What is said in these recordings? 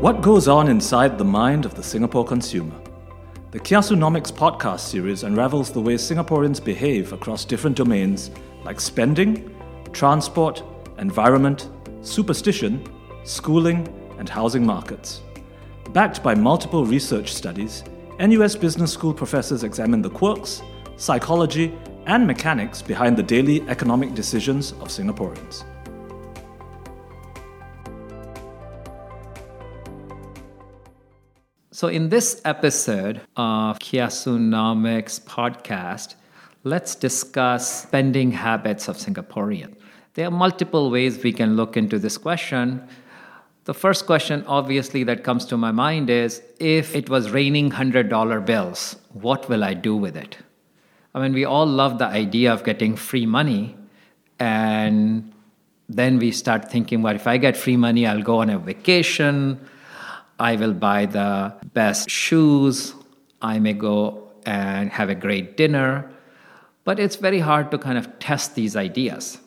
What goes on inside the mind of the Singapore consumer? The Kiasunomics podcast series unravels the way Singaporeans behave across different domains like spending, transport, environment, superstition, schooling, and housing markets. Backed by multiple research studies, NUS Business School professors examine the quirks, psychology, and mechanics behind the daily economic decisions of Singaporeans. So, in this episode of Kiasunomics podcast, let's discuss spending habits of Singaporeans. There are multiple ways we can look into this question. The first question, obviously, that comes to my mind is if it was raining $100 bills, what will I do with it? I mean, we all love the idea of getting free money. And then we start thinking, well, if I get free money, I'll go on a vacation I will buy the best shoes. I may go and have a great dinner. But it's very hard to kind of test these ideas.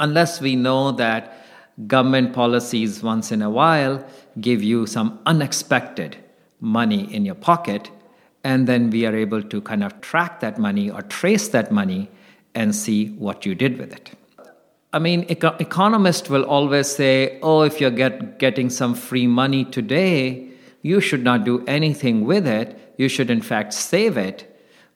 Unless we know that government policies once in a while give you some unexpected money in your pocket, and then we are able to kind of track that money or trace that money and see what you did with it. I mean, eco- economists will always say, oh, if you're get, getting some free money today, you should not do anything with it. You should, in fact, save it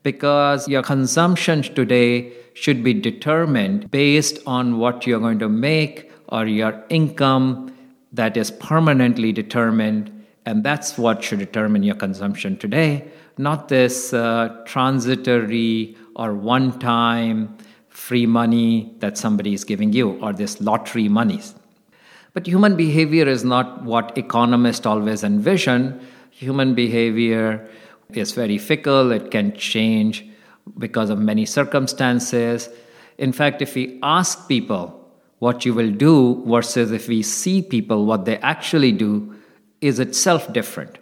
because your consumption today should be determined based on what you're going to make or your income that is permanently determined. And that's what should determine your consumption today, not this uh, transitory or one time free money that somebody is giving you or this lottery monies. But human behavior is not what economists always envision. Human behavior is very fickle, it can change because of many circumstances. In fact, if we ask people what you will do versus if we see people what they actually do, is itself different.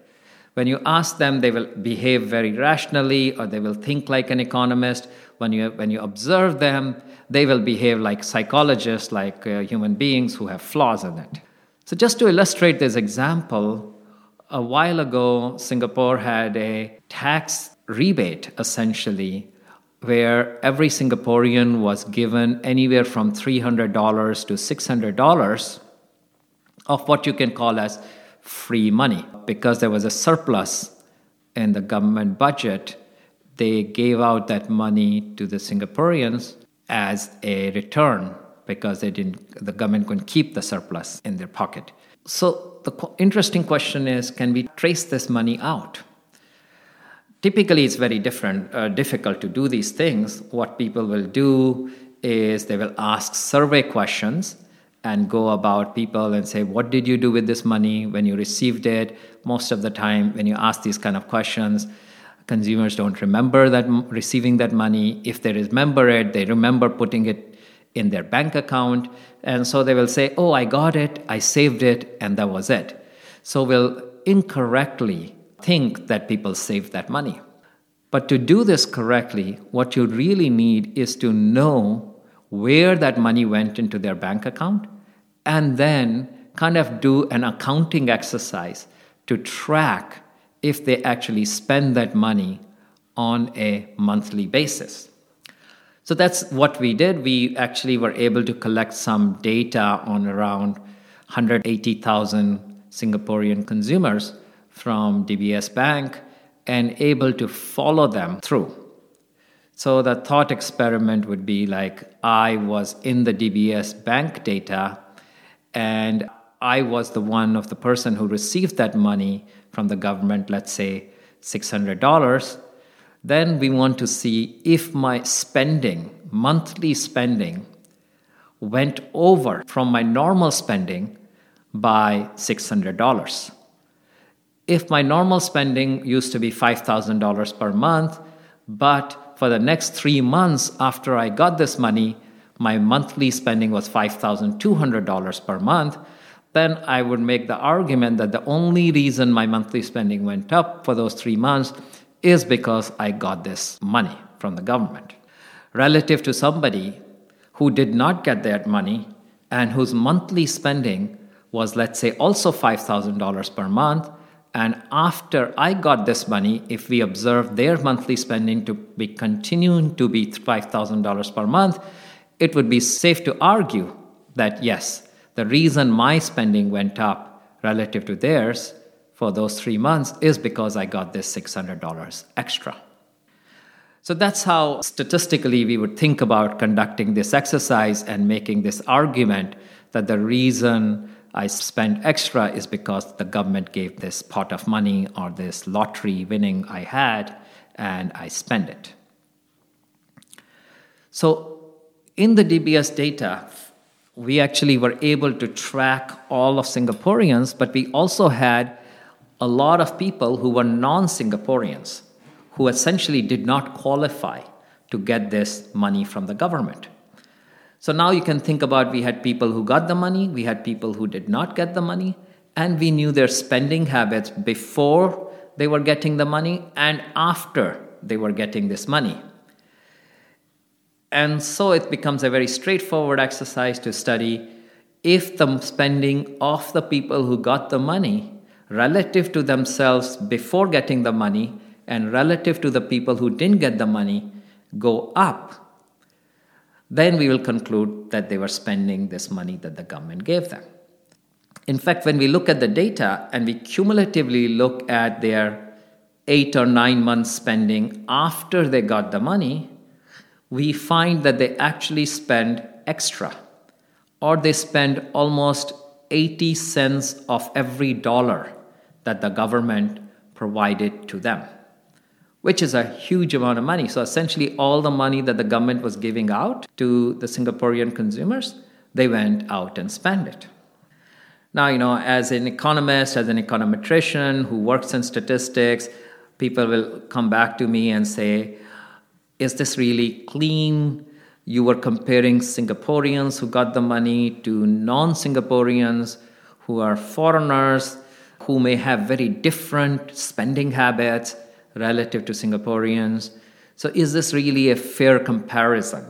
When you ask them, they will behave very rationally or they will think like an economist. When you, when you observe them, they will behave like psychologists, like uh, human beings who have flaws in it. So, just to illustrate this example, a while ago, Singapore had a tax rebate essentially where every Singaporean was given anywhere from $300 to $600 of what you can call as free money. Because there was a surplus in the government budget, they gave out that money to the Singaporeans as a return because they didn't the government couldn't keep the surplus in their pocket. So the qu- interesting question is can we trace this money out? Typically, it's very different, uh, difficult to do these things. What people will do is they will ask survey questions and go about people and say, What did you do with this money when you received it? Most of the time, when you ask these kind of questions, consumers don't remember that receiving that money. If they remember it, they remember putting it in their bank account. And so they will say, Oh, I got it, I saved it, and that was it. So we'll incorrectly think that people saved that money. But to do this correctly, what you really need is to know where that money went into their bank account and then kind of do an accounting exercise to track if they actually spend that money on a monthly basis. So that's what we did. We actually were able to collect some data on around 180,000 Singaporean consumers from DBS Bank and able to follow them through. So the thought experiment would be like I was in the DBS bank data and I was the one of the person who received that money from the government, let's say $600. Then we want to see if my spending, monthly spending, went over from my normal spending by $600. If my normal spending used to be $5,000 per month, but for the next three months after I got this money, my monthly spending was $5,200 per month, then I would make the argument that the only reason my monthly spending went up for those three months is because I got this money from the government. Relative to somebody who did not get that money and whose monthly spending was, let's say, also $5,000 per month, and after I got this money, if we observe their monthly spending to be continuing to be $5,000 per month, it would be safe to argue that yes, the reason my spending went up relative to theirs for those three months is because I got this $600 extra. So that's how statistically we would think about conducting this exercise and making this argument that the reason I spend extra is because the government gave this pot of money or this lottery winning I had and I spend it. So in the DBS data, we actually were able to track all of Singaporeans, but we also had a lot of people who were non Singaporeans who essentially did not qualify to get this money from the government. So now you can think about we had people who got the money, we had people who did not get the money, and we knew their spending habits before they were getting the money and after they were getting this money. And so it becomes a very straightforward exercise to study if the spending of the people who got the money relative to themselves before getting the money and relative to the people who didn't get the money go up then we will conclude that they were spending this money that the government gave them. In fact, when we look at the data and we cumulatively look at their eight or nine months spending after they got the money, we find that they actually spend extra, or they spend almost 80 cents of every dollar that the government provided to them which is a huge amount of money. So essentially, all the money that the government was giving out to the Singaporean consumers, they went out and spent it. Now, you know, as an economist, as an econometrician who works in statistics, people will come back to me and say, Is this really clean? You were comparing Singaporeans who got the money to non Singaporeans who are foreigners who may have very different spending habits relative to Singaporeans. So, is this really a fair comparison?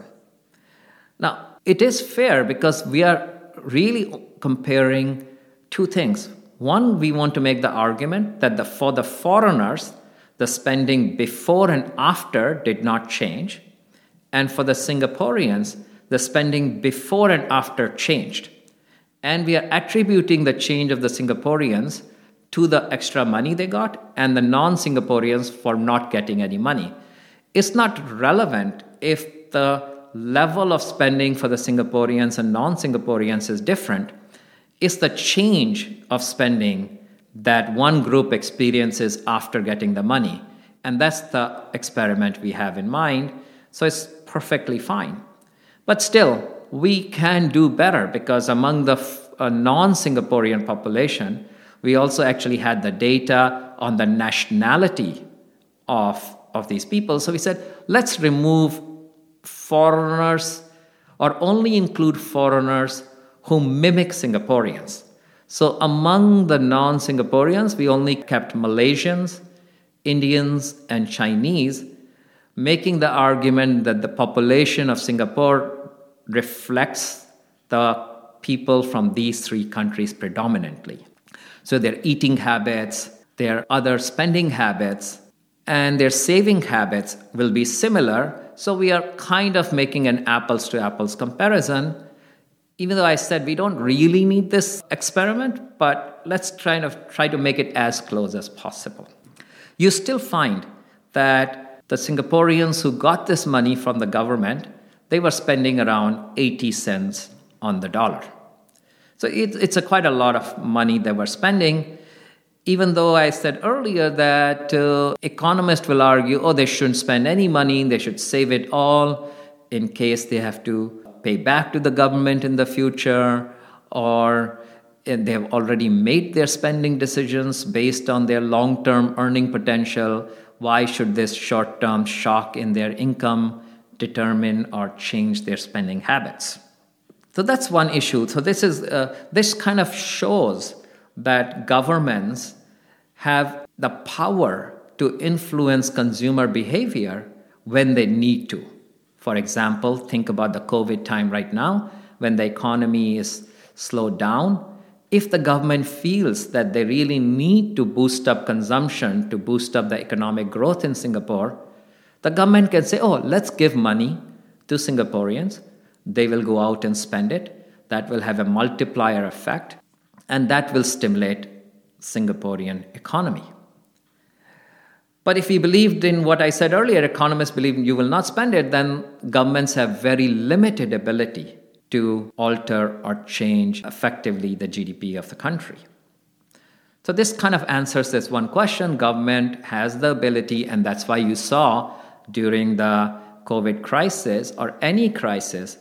Now, it is fair because we are really comparing two things. One, we want to make the argument that the, for the foreigners, the spending before and after did not change. And for the Singaporeans, the spending before and after changed. And we are attributing the change of the Singaporeans to the extra money they got and the non Singaporeans for not getting any money. It's not relevant if the level of spending for the Singaporeans and non Singaporeans is different. It's the change of spending that one group experiences after getting the money. And that's the experiment we have in mind. So it's perfectly fine. But still, we can do better because among the uh, non Singaporean population, we also actually had the data on the nationality of, of these people. So we said, let's remove foreigners or only include foreigners who mimic Singaporeans. So among the non Singaporeans, we only kept Malaysians, Indians, and Chinese, making the argument that the population of Singapore reflects the people from these three countries predominantly. So their eating habits, their other spending habits, and their saving habits will be similar. So we are kind of making an apples to apples comparison. Even though I said we don't really need this experiment, but let's try to try to make it as close as possible. You still find that the Singaporeans who got this money from the government, they were spending around 80 cents on the dollar. So it, it's a quite a lot of money that we're spending. Even though I said earlier that uh, economists will argue, oh, they shouldn't spend any money, they should save it all in case they have to pay back to the government in the future, or they have already made their spending decisions based on their long term earning potential. Why should this short term shock in their income determine or change their spending habits? So that's one issue. So this is uh, this kind of shows that governments have the power to influence consumer behavior when they need to. For example, think about the COVID time right now when the economy is slowed down. if the government feels that they really need to boost up consumption to boost up the economic growth in Singapore, the government can say, oh, let's give money to Singaporeans. They will go out and spend it. That will have a multiplier effect, and that will stimulate Singaporean economy. But if we believed in what I said earlier, economists believe you will not spend it, then governments have very limited ability to alter or change effectively the GDP of the country. So this kind of answers this one question. Government has the ability, and that's why you saw during the COVID crisis or any crisis,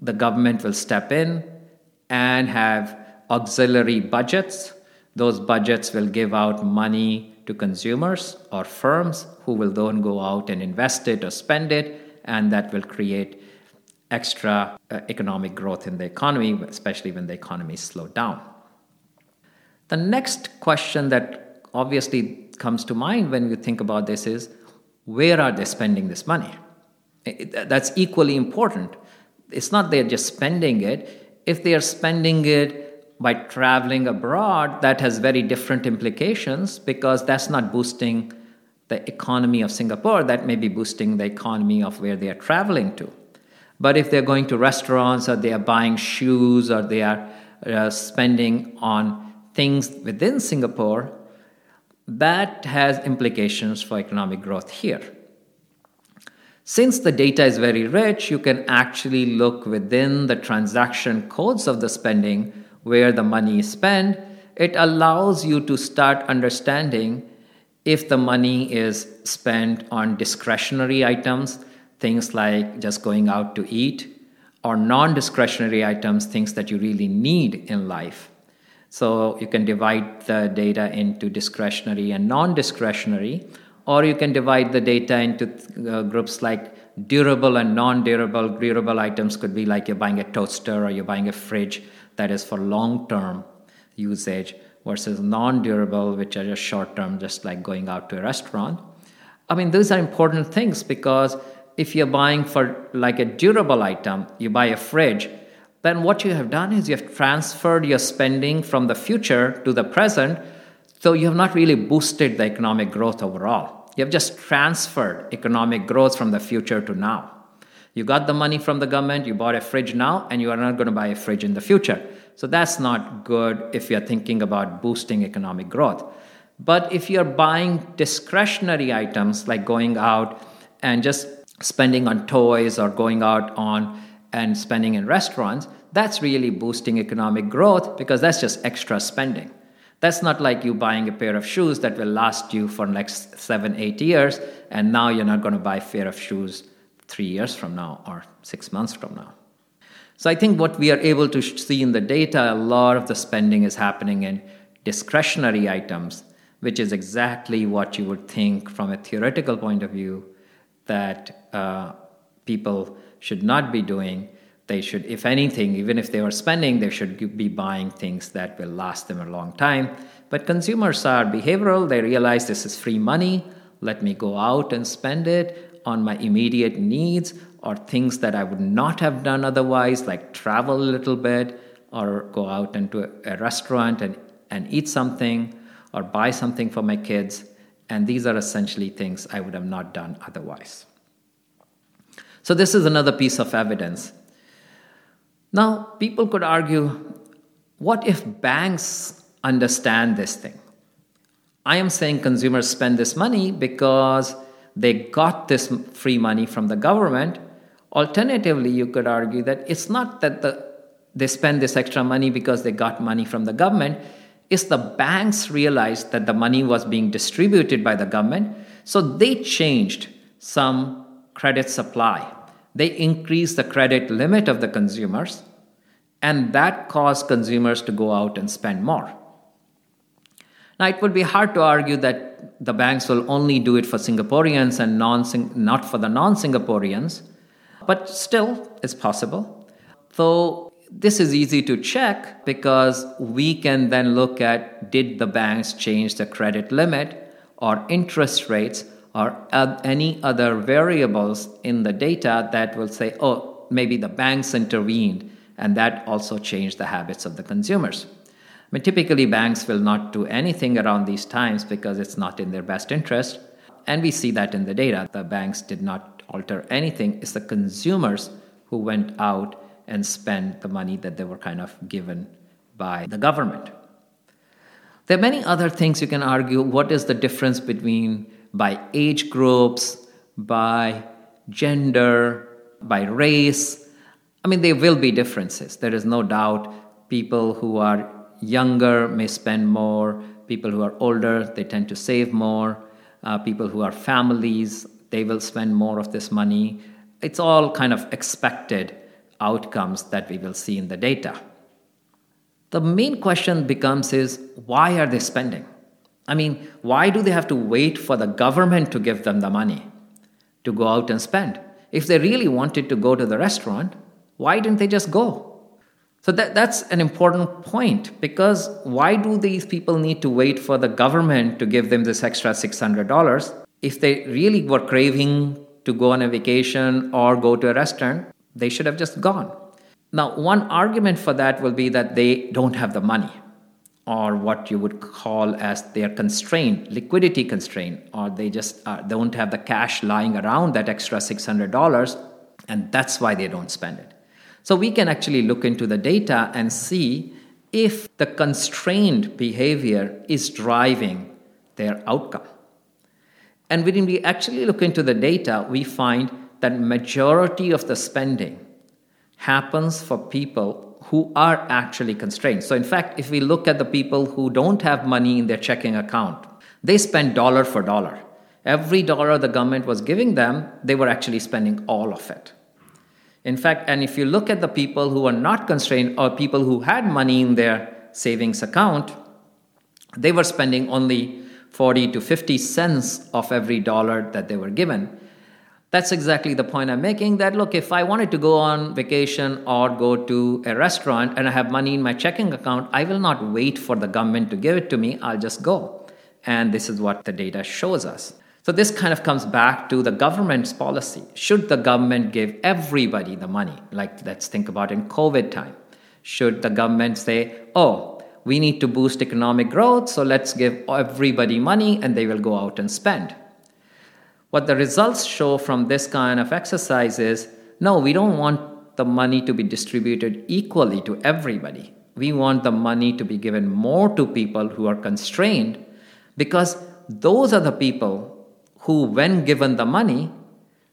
the government will step in and have auxiliary budgets. Those budgets will give out money to consumers or firms who will then go out and invest it or spend it, and that will create extra uh, economic growth in the economy, especially when the economy slowed down. The next question that obviously comes to mind when you think about this is where are they spending this money? It, that's equally important. It's not they're just spending it. If they are spending it by traveling abroad, that has very different implications because that's not boosting the economy of Singapore, that may be boosting the economy of where they are traveling to. But if they're going to restaurants or they are buying shoes or they are uh, spending on things within Singapore, that has implications for economic growth here. Since the data is very rich, you can actually look within the transaction codes of the spending where the money is spent, it allows you to start understanding if the money is spent on discretionary items, things like just going out to eat, or non discretionary items, things that you really need in life. So you can divide the data into discretionary and non discretionary, or you can divide the data into uh, groups like durable and non durable. Durable items could be like you're buying a toaster or you're buying a fridge that is for long term usage versus non durable, which are just short term, just like going out to a restaurant. I mean, those are important things because if you're buying for like a durable item, you buy a fridge, then what you have done is you have transferred your spending from the future to the present. So you have not really boosted the economic growth overall. You have just transferred economic growth from the future to now. You got the money from the government, you bought a fridge now, and you are not going to buy a fridge in the future. So that's not good if you're thinking about boosting economic growth. But if you're buying discretionary items like going out and just spending on toys or going out on and spending in restaurants, that's really boosting economic growth because that's just extra spending. That's not like you buying a pair of shoes that will last you for next seven, eight years, and now you're not going to buy a pair of shoes three years from now or six months from now. So I think what we are able to see in the data, a lot of the spending is happening in discretionary items, which is exactly what you would think from a theoretical point of view that uh, people should not be doing. They should, if anything, even if they were spending, they should be buying things that will last them a long time. But consumers are behavioral, they realize this is free money, let me go out and spend it on my immediate needs or things that I would not have done otherwise, like travel a little bit or go out into a restaurant and, and eat something or buy something for my kids. And these are essentially things I would have not done otherwise. So, this is another piece of evidence. Now, people could argue what if banks understand this thing? I am saying consumers spend this money because they got this free money from the government. Alternatively, you could argue that it's not that the, they spend this extra money because they got money from the government, it's the banks realized that the money was being distributed by the government, so they changed some credit supply. They increased the credit limit of the consumers, and that caused consumers to go out and spend more. Now, it would be hard to argue that the banks will only do it for Singaporeans and not for the non Singaporeans, but still, it's possible. So, this is easy to check because we can then look at did the banks change the credit limit or interest rates or any other variables in the data that will say, oh, maybe the banks intervened and that also changed the habits of the consumers. I mean, typically, banks will not do anything around these times because it's not in their best interest. And we see that in the data. The banks did not alter anything. It's the consumers who went out and spent the money that they were kind of given by the government. There are many other things you can argue. What is the difference between by age groups, by gender, by race? I mean, there will be differences. There is no doubt people who are younger may spend more, people who are older, they tend to save more, uh, people who are families, they will spend more of this money. It's all kind of expected outcomes that we will see in the data. The main question becomes is why are they spending? I mean, why do they have to wait for the government to give them the money to go out and spend? If they really wanted to go to the restaurant, why didn't they just go? So that, that's an important point because why do these people need to wait for the government to give them this extra $600? If they really were craving to go on a vacation or go to a restaurant, they should have just gone. Now, one argument for that will be that they don't have the money or what you would call as their constraint, liquidity constraint, or they just uh, don't have the cash lying around that extra $600 and that's why they don't spend it. So we can actually look into the data and see if the constrained behavior is driving their outcome. And when we actually look into the data, we find that majority of the spending happens for people who are actually constrained. So in fact, if we look at the people who don't have money in their checking account, they spend dollar for dollar. Every dollar the government was giving them, they were actually spending all of it. In fact, and if you look at the people who are not constrained or people who had money in their savings account, they were spending only 40 to 50 cents of every dollar that they were given. That's exactly the point I'm making that look, if I wanted to go on vacation or go to a restaurant and I have money in my checking account, I will not wait for the government to give it to me, I'll just go. And this is what the data shows us. So this kind of comes back to the government's policy. Should the government give everybody the money? Like let's think about in COVID time. Should the government say, "Oh, we need to boost economic growth, so let's give everybody money and they will go out and spend." What the results show from this kind of exercise is, no, we don't want the money to be distributed equally to everybody. We want the money to be given more to people who are constrained because those are the people who, when given the money,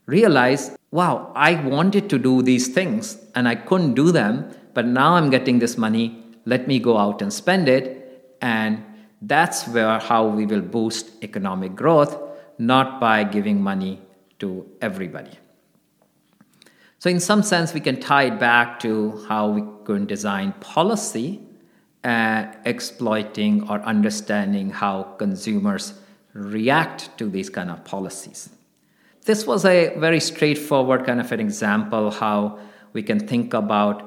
realize, wow, I wanted to do these things and I couldn't do them, but now I'm getting this money. Let me go out and spend it. And that's where how we will boost economic growth, not by giving money to everybody. So, in some sense, we can tie it back to how we can design policy, uh, exploiting or understanding how consumers react to these kind of policies. This was a very straightforward kind of an example how we can think about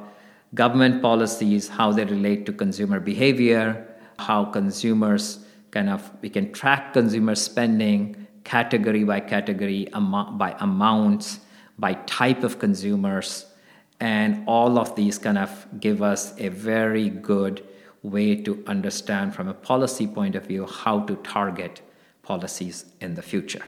government policies, how they relate to consumer behavior, how consumers kind of we can track consumer spending category by category, by amounts, by type of consumers, and all of these kind of give us a very good way to understand from a policy point of view how to target policies in the future.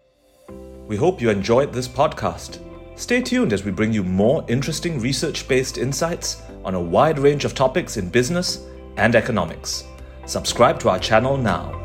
We hope you enjoyed this podcast. Stay tuned as we bring you more interesting research based insights on a wide range of topics in business and economics. Subscribe to our channel now.